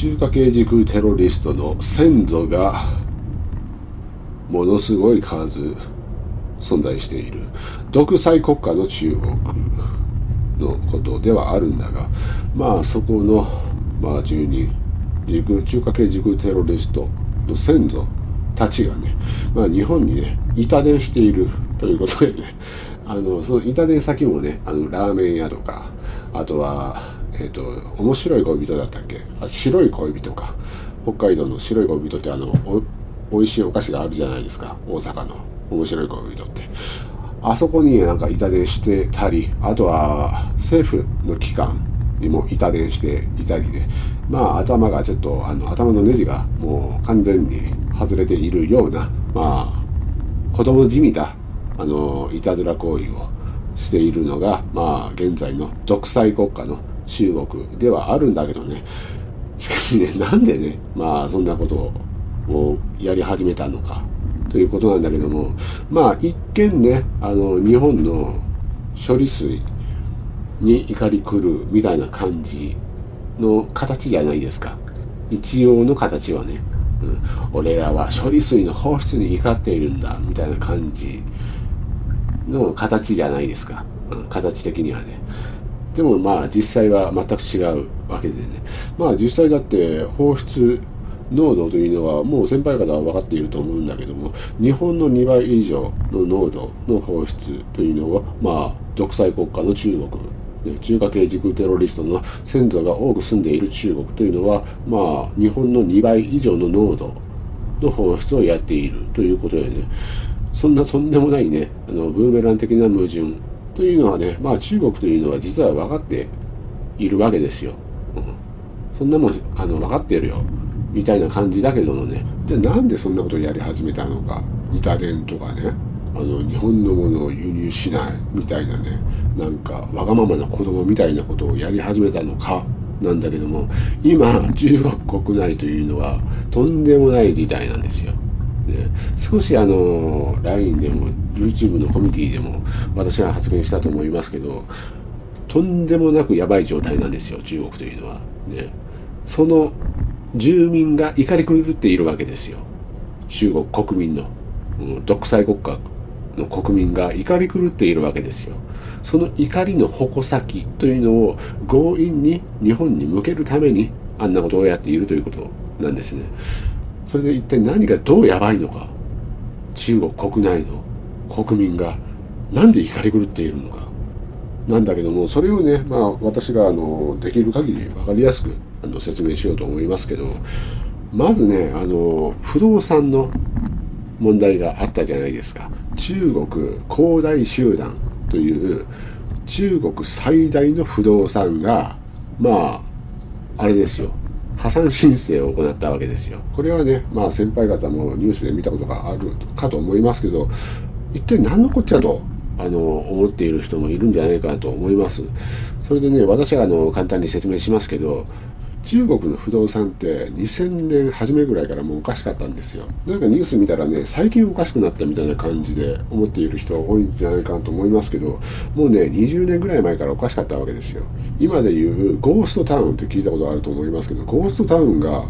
中華系軸テロリストの先祖がものすごい数存在している。独裁国家の中国のことではあるんだがまあそこの、まあ、住人軸中華系軸テロリストの先祖たちがね、まあ、日本にね板伝しているということでねあのその板伝先もねあのラーメン屋とかあとはえっ、ー、と面白い恋人だったっけ？あ白い恋人か。北海道の白い恋人ってあのお美味しいお菓子があるじゃないですか。大阪の。面白い恋人って。あそこになんか板伝してたりあとは政府の機関にも板伝していたりで、まあ頭がちょっと、あの頭のネジがもう完全に外れているような、まあ子供じみた、あの、いたずら行為をしているのが、まあ現在の独裁国家の中国ではあるんだけどね、しかしね、なんでね、まあそんなことをやり始めたのかということなんだけども、まあ一見ね、あの日本の処理水に怒り狂うみたいな感じの形じゃないですか。一応の形はね。うん、俺らは処理水の放出に怒っているんだみたいな感じの形じゃないですか。うん、形的にはね。でもまあ実際は全く違うわけでね。まあ実際だって放出濃度というのはもう先輩方は分かっていると思うんだけども日本の2倍以上の濃度の放出というのはまあ独裁国家の中国中華系軸テロリストの先祖が多く住んでいる中国というのは、まあ、日本の2倍以上の濃度の放出をやっているということでね、そんなとんでもないね、あのブーメラン的な矛盾というのはね、まあ中国というのは実は分かっているわけですよ。うん、そんなもんあの分かってるよ。みたいな感じだけどもね、じゃあなんでそんなことをやり始めたのか、板伝とかね、あの日本のものを輸入しないみたいなね。なんかわがままな子供みたいなことをやり始めたのか。なんだけども。今中国国内というのはとんでもない事態なんですよ。ね、少しあの LINE でも YouTube のコミュニティでも私は発言したと思いますけどとんでもなくやばい状態なんですよ中国というのは。ね、その住民が怒り狂っているわけですよ中国国民の、うん、独裁国家の国民が怒り狂っているわけですよ。その怒りの矛先というのを強引に日本に向けるためにあんなことをやっているということなんですね。それで一体何がどうやばいのか中国国内の国民がなんで怒り狂っているのか。なんだけどもそれをねまあ私があのできる限り分かりやすくあの説明しようと思いますけどまずねあの不動産の問題があったじゃないですか。中国恒大集団という中国最大の不動産がまああれですよ。破産申請を行ったわけですよ。これはねまあ先輩方もニュースで見たことがあるかと思いますけど一体何のこっちゃとあの思っている人もいるんじゃないかと思います。それでね私はあの簡単に説明しますけど中国の不動産って2000年初めぐらいからもうおかしかったんですよなんかニュース見たらね最近おかしくなったみたいな感じで思っている人多いんじゃないかなと思いますけどもうね20年ぐらい前からおかしかったわけですよ今でいうゴーストタウンって聞いたことあると思いますけどゴーストタウンが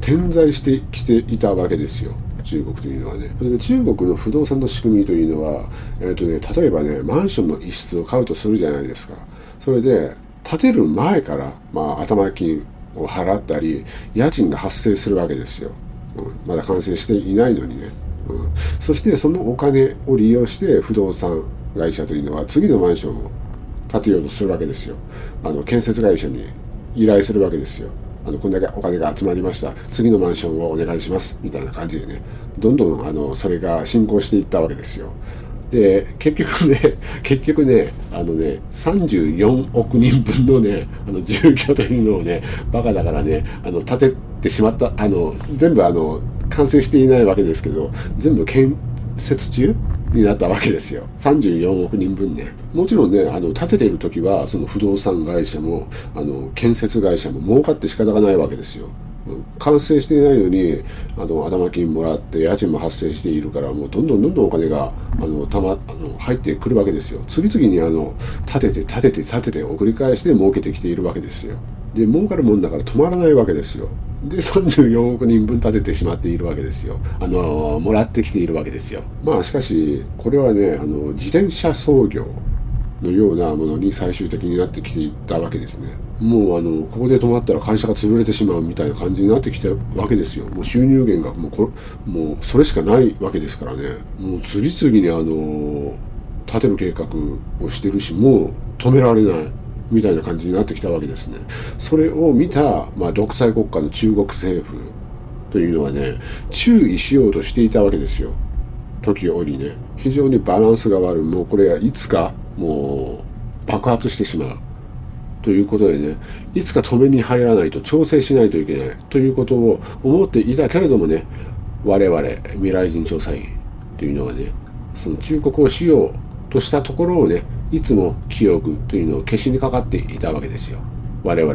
点在してきていたわけですよ中国というのはね。それで中国の不動産の仕組みというのは、えーとね、例えばね、マンションの一室を買うとするじゃないですか。それで、建てる前から、まあ、頭金を払ったり、家賃が発生するわけですよ。うん、まだ完成していないのにね。うん、そしてそのお金を利用して不動産会社というのは次のマンションを建てようとするわけですよ。あの建設会社に依頼するわけですよ。あのこんだけお金が集まりました次のマンションをお願いしますみたいな感じでねどんどんあのそれが進行していったわけですよで、結局ね、結局ね、あのね、34億人分のね、あの、住居というのをね、バカだからね、あの、建ててしまった、あの、全部あの、完成していないわけですけど、全部建設中になったわけですよ。34億人分ね。もちろんね、あの、建てている時は、その不動産会社も、あの、建設会社も儲かって仕方がないわけですよ。完成していないのにあの頭金もらって家賃も発生しているからもうどんどんどんどんお金があのたまあの入ってくるわけですよ。次々にあの建てて建てて建ててを繰り返して儲けてきているわけですよ。で儲かるもんだから止まらないわけですよ。で34億人分立ててしまっているわけですよ。あのもらってきているわけですよ。まあしかしこれはねあの自転車操業のようなものに最終的になってきていったわけですね。もうあのここで止まったら会社が潰れてしまうみたいな感じになってきたわけですよもう収入源がもうこもうそれしかないわけですからねもう次々にあの立てる計画をしてるしもう止められないみたいな感じになってきたわけですね。それを見た、まあ、独裁国家の中国政府というのはね、注意しようとしていたわけですよ。時折ね。非常にバランスが悪い。もうこれはいつかもう爆発してしまう。ということでね、いつか止めに入らないと調整しないといけないということを思っていたけれどもね、我々未来人調査員というのはね、その忠告をしようとしたところをね、いつも記憶というのを消しにかかっていたわけですよ。我々、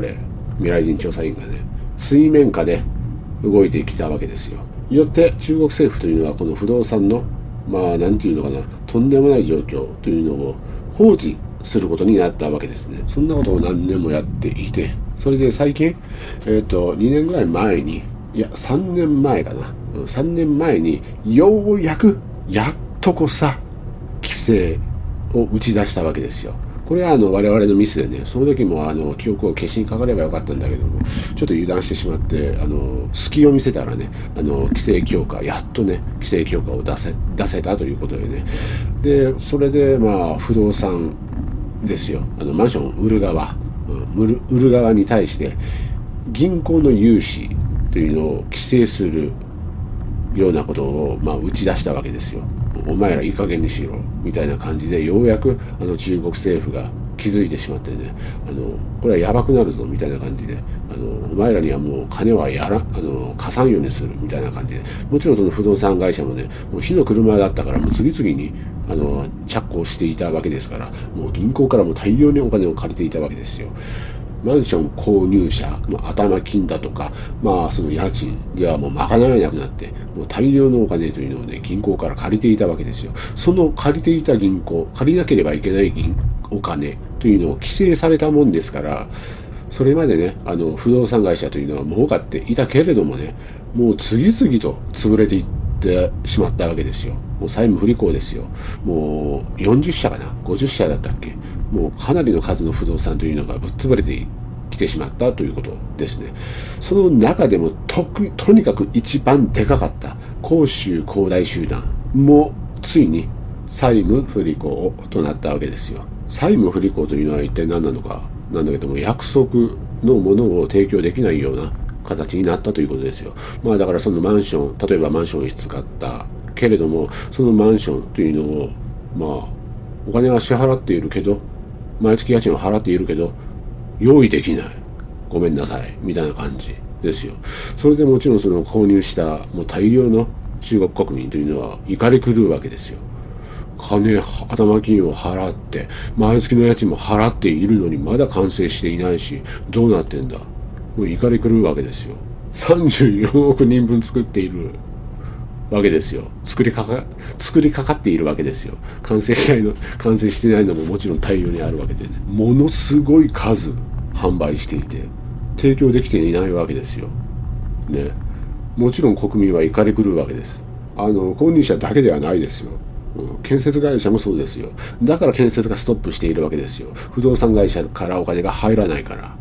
未来人調査員がね、水面下で動いてきたわけですよ。よって中国政府というのはこの不動産の、まあ、なんていうのかな、とんでもない状況というのを放置することになったわけですね。そんなことを何年もやっていて、それで最近、えっ、ー、と、2年ぐらい前に、いや、3年前かな。3年前に、ようやく、やっとこさ、規制を打ち出したわけですよ。これはあの我々のミスでね、その時もあの記憶を消しにかかればよかったんだけども、ちょっと油断してしまって、あの隙を見せたらね、あの規制強化、やっとね、規制強化を出せ出せたということでね、で、それでまあ不動産ですよ、あのマンションを売る側、うん、売る側に対して、銀行の融資というのを規制するようなことを、まあ、打ち出したわけですよ。お前らいい加減にしろ。みたいな感じでようやくあの中国政府が気づいてしまってねあのこれはやばくなるぞみたいな感じであのお前らにはもう金はやらあの貸さんようにするみたいな感じでもちろんその不動産会社もねもう火の車だったからもう次々にあの着工していたわけですからもう銀行からも大量にお金を借りていたわけですよ。マンション購入者の頭金だとか、まあその家賃ではもう賄えなくなって、もう大量のお金というのをね、銀行から借りていたわけですよ。その借りていた銀行、借りなければいけない銀お金というのを規制されたもんですから、それまでね、あの不動産会社というのは儲かっていたけれどもね、もう次々と潰れていってしまったわけですよ。もう債務不履行ですよ。もう40社かな ?50 社だったっけもうかなりの数の不動産というのがぶっ潰れてきてしまったということですね。その中でもととにかく一番でかかった広州恒大集団もついに債務不履行となったわけですよ。債務不履行というのは一体何なのかなんだけども約束のものを提供できないような形になったということですよ。まあだからそのマンション、例えばマンションを室買ったけれども、そのマンションというのを、まあ、お金は支払っているけど、毎月家賃を払っているけど、用意できない。ごめんなさい。みたいな感じですよ。それでもちろんその購入したもう大量の中国国民というのは怒り狂うわけですよ。金、頭金を払って、毎月の家賃も払っているのにまだ完成していないし、どうなってんだ？もう怒り狂うわけですよ。34億人分作っているわけですよ。作りかか、作りかかっているわけですよ。完成しないの、完成してないのももちろん大量にあるわけでね。ものすごい数販売していて、提供できていないわけですよ。ね。もちろん国民は怒り狂うわけです。あの、購入者だけではないですよ。建設会社もそうですよ。だから建設がストップしているわけですよ。不動産会社からお金が入らないから、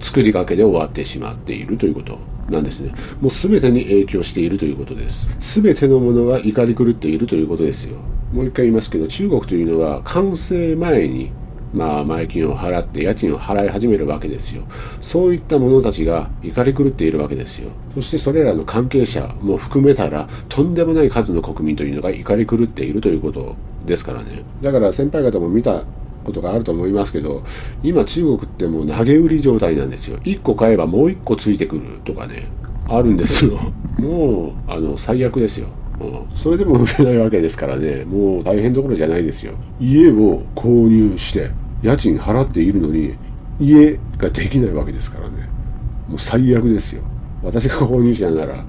作りかけで終わってしまっているということ。なんですね。もう全てに影響しているということです。全てのものが怒り狂っているということですよ。もう一回言いますけど、中国というのは完成前にまあ、前金を払って家賃を払い始めるわけですよ。そういった者たちが怒り狂っているわけですよ。そしてそれらの関係者も含めたら、とんでもない数の国民というのが怒り狂っているということですからね。だから先輩方も見たことがあると思いますけど、今中国ってもう投げ売り状態なんですよ。1個買えばもう1個ついてくるとかね、あるんですよ。もう、あの、最悪ですよ。それでも売れないわけですからね、もう大変どころじゃないですよ。家を購入して、家賃払っているのに、家ができないわけですからね。もう最悪ですよ。私が購入者なら、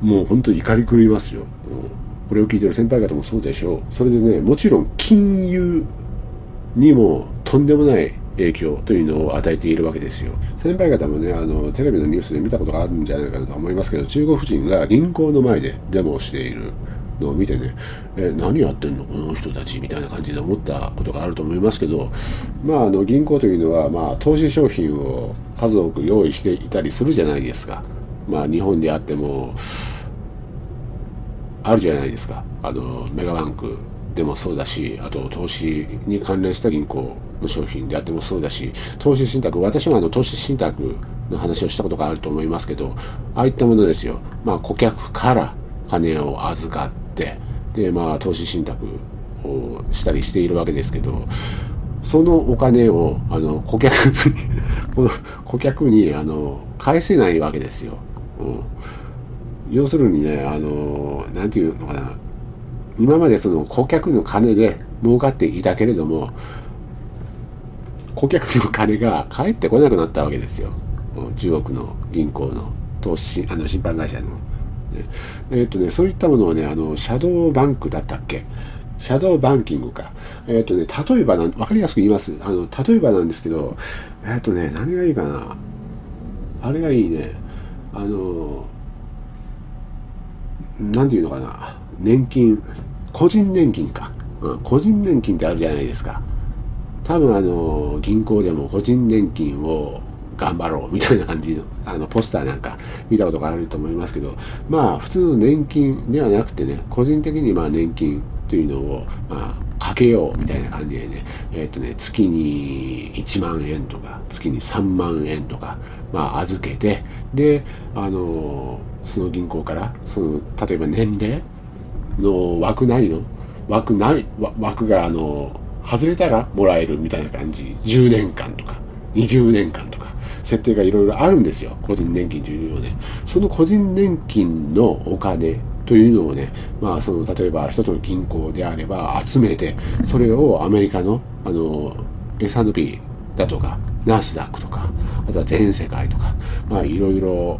もう本当に怒り狂いますよ。これを聞いてる先輩方もそうでしょう。それでね、もちろん金融にもとんでもない影響というのを与えているわけですよ。先輩方もね、あの、テレビのニュースで見たことがあるんじゃないかなと思いますけど、中国人が銀行の前でデモをしているのを見てね、え、何やってんのこの人たちみたいな感じで思ったことがあると思いますけど、まあ、あの、銀行というのは、まあ、投資商品を数多く用意していたりするじゃないですか。まあ、日本であっても、あるじゃないですか。あの、メガバンクでもそうだし、あと投資に関連した銀行の商品であってもそうだし、投資信託、私もあの投資信託の話をしたことがあると思いますけど、ああいったものですよ。まあ顧客から金を預かっ、で、まあ投資信託をしたりしているわけですけど、そのお金を、あの、顧客に 顧客に、あの、返せないわけですよ。うん、要するにね、あの、なんていうのかな、今までその顧客の金で儲かっていたけれども、顧客の金が返ってこなくなったわけですよ。中国の銀行の投資、あの、審判会社の。えっ、とね、そういったものをね、あの、シャドーバンクだったっけ？シャドーバンキングか。えっ、とね、例えばなん、わかりやすく言います？あの、例えばなんですけど、えっ、とね、何がいいかな？あれがいいね。あの、なんていうのかな？年金、個人年金か。うん、個人年金ってあるじゃないですか。多分あの、銀行でも個人年金を頑張ろうみたいな感じの、あの、ポスターなんか見たことがあると思いますけど、まあ、普通の年金ではなくてね、個人的にまあ年金というのを、まあ、かけようみたいな感じでね、えっ、ー、とね、月に1万円とか、月に3万円とか、まあ、預けて、で、あの、その銀行から、その、例えば年齢の枠内の、枠ない、枠があの、外れたらもらえるみたいな感じ。10年間とか、20年間とか、設定がいろいろあるんですよ。個人年金というのをね。その個人年金のお金というのをね、まあ、その、例えば一つの銀行であれば集めて、それをアメリカの、あの、S&P だとか、ナスダックとか、あとは全世界とか、まあ、いろいろ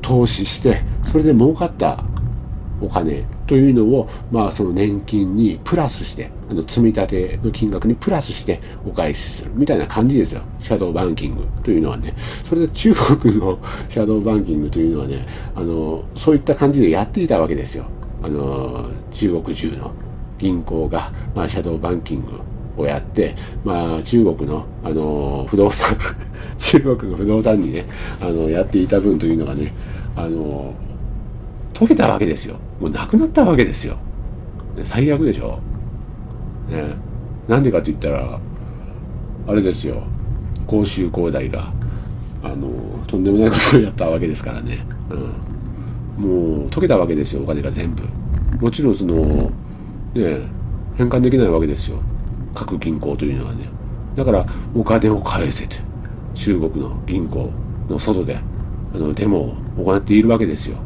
投資して、それで儲かったお金というのを、まあ、その年金にプラスして、あの積み立ての金額にプラスしてお返しするみたいな感じですよ。シャドーバンキングというのはね。それで中国の シャドーバンキングというのはね、あの、そういった感じでやっていたわけですよ。あの、中国中の銀行が、まあ、シャドーバンキングをやって、まあ、中国の、あの、不動産 中国の不動産にね、あの、やっていた分というのがね、あの、溶けたわけですよ。もうなくなったわけですよ。最悪でしょ。ね。なんでかって言ったら、あれですよ。公衆広大が、あの、とんでもないことをやったわけですからね。うん。もう溶けたわけですよ、お金が全部。もちろんその、ね、返還できないわけですよ。各銀行というのはね。だから、お金を返せて、中国の銀行の外で、あの、デモを行っているわけですよ。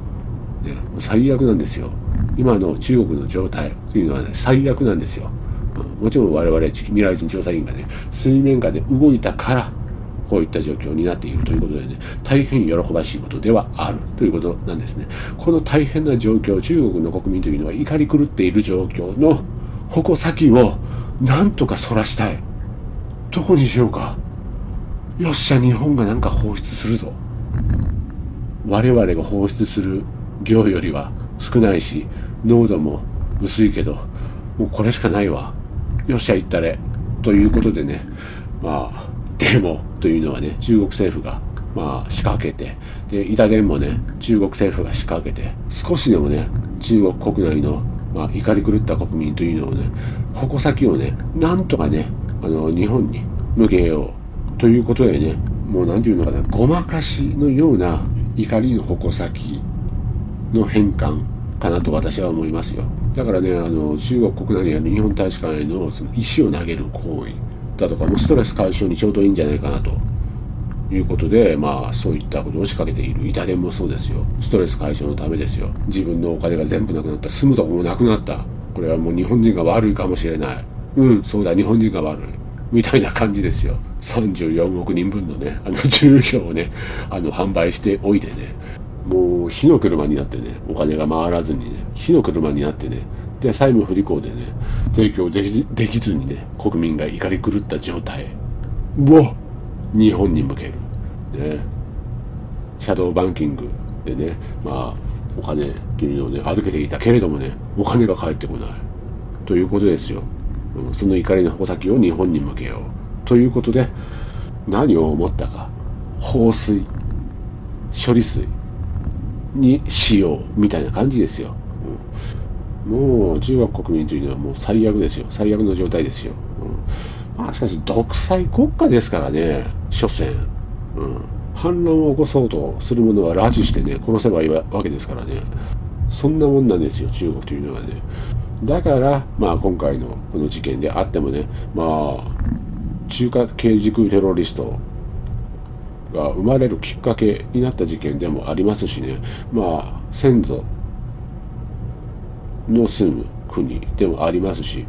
ね、最悪なんですよ。今の中国の状態というのは、ね、最悪なんですよ。もちろん我々未来人調査員がね、水面下で動いたから、こういった状況になっているということでね、大変喜ばしいことではあるということなんですね。この大変な状況、中国の国民というのは怒り狂っている状況の矛先をなんとかそらしたい。どこにしようか。よっしゃ、日本がなんか放出するぞ。我々が放出する量よりは少ないし、濃度も薄いけど、もうこれしかないわ。よっしゃ、行ったれ。ということでね、まあ、デモというのはね、中国政府が、まあ、仕掛けて、で、板電もね、中国政府が仕掛けて、少しでもね、中国国内の、まあ、怒り狂った国民というのをね、矛先をね、なんとかね、あの、日本に向けようということでね、もう何て言うのかな、ごまかしのような怒りの矛先の変換かなと私は思いますよ。だからね、あの、中国国内にある日本大使館へのその石を投げる行為だとかもストレス解消にちょうどいいんじゃないかなということで、まあ、そういったことを仕掛けている。痛手もそうですよ。ストレス解消のためですよ。自分のお金が全部なくなった。住むとこもなくなった。これはもう日本人が悪いかもしれない。うん、そうだ、日本人が悪い。みたいな感じですよ。34億人分のね、あの住居をね、あの、販売しておいてね、もう火の車になってね、お金が回らずにね、火の車になってね、で、債務不履行でね、提供できできずにね、国民が怒り狂った状態を日本に向ける。ね。シャドーバンキングでね、まあ、お金っていうのね、預けていたけれどもね、お金が返ってこない。ということですよ。その怒りの矛先を日本に向けよう。ということで、何を思ったか。放水、処理水にしよう、みたいな感じですよ。うん、もう中国国民というのはもう最悪ですよ。最悪の状態ですよ。うん、まあしかし独裁国家ですからね、所詮。うん反乱を起こそうとする者は拉致してね、殺せばいいわけですからね。そんなもんなんですよ、中国というのはね。だから、まあ今回のこの事件であってもね、まあ、中華系軸テロリストが生まれるきっかけになった事件でもありますしね、まあ、先祖の住む国でもありますし、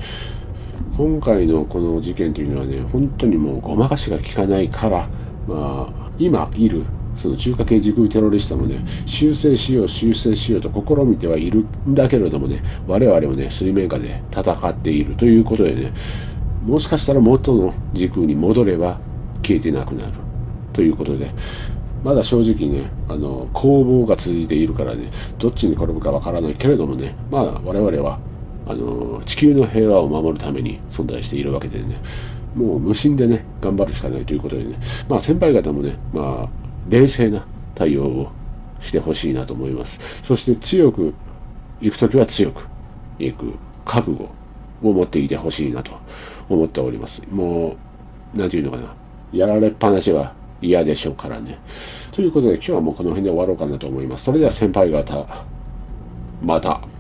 今回のこの事件というのはね、本当にもうごまかしが効かないから、まあ、今いるその中華系軸テロリストもね、修正しよう、修正しようと試みてはいるんだけれどもね、我々もね、水面下で戦っているということでね、もしかしたら元の軸に戻れば消えてなくなる。ということで、まだ正直ね、あの、攻防が続いているからね、どっちに転ぶかわからないけれどもね、まあ我々は、あの、地球の平和を守るために存在しているわけでね、もう無心でね、頑張るしかないということでね、まあ先輩方もね、まあ、冷静な対応をしてほしいなと思います。そして強く行くときは強く行く覚悟を持っていてほしいなと思っております。もう、なんていうのかな、やられっぱなしは嫌でしょうからね。ということで今日はもうこの辺で終わろうかなと思います。それでは先輩方、また。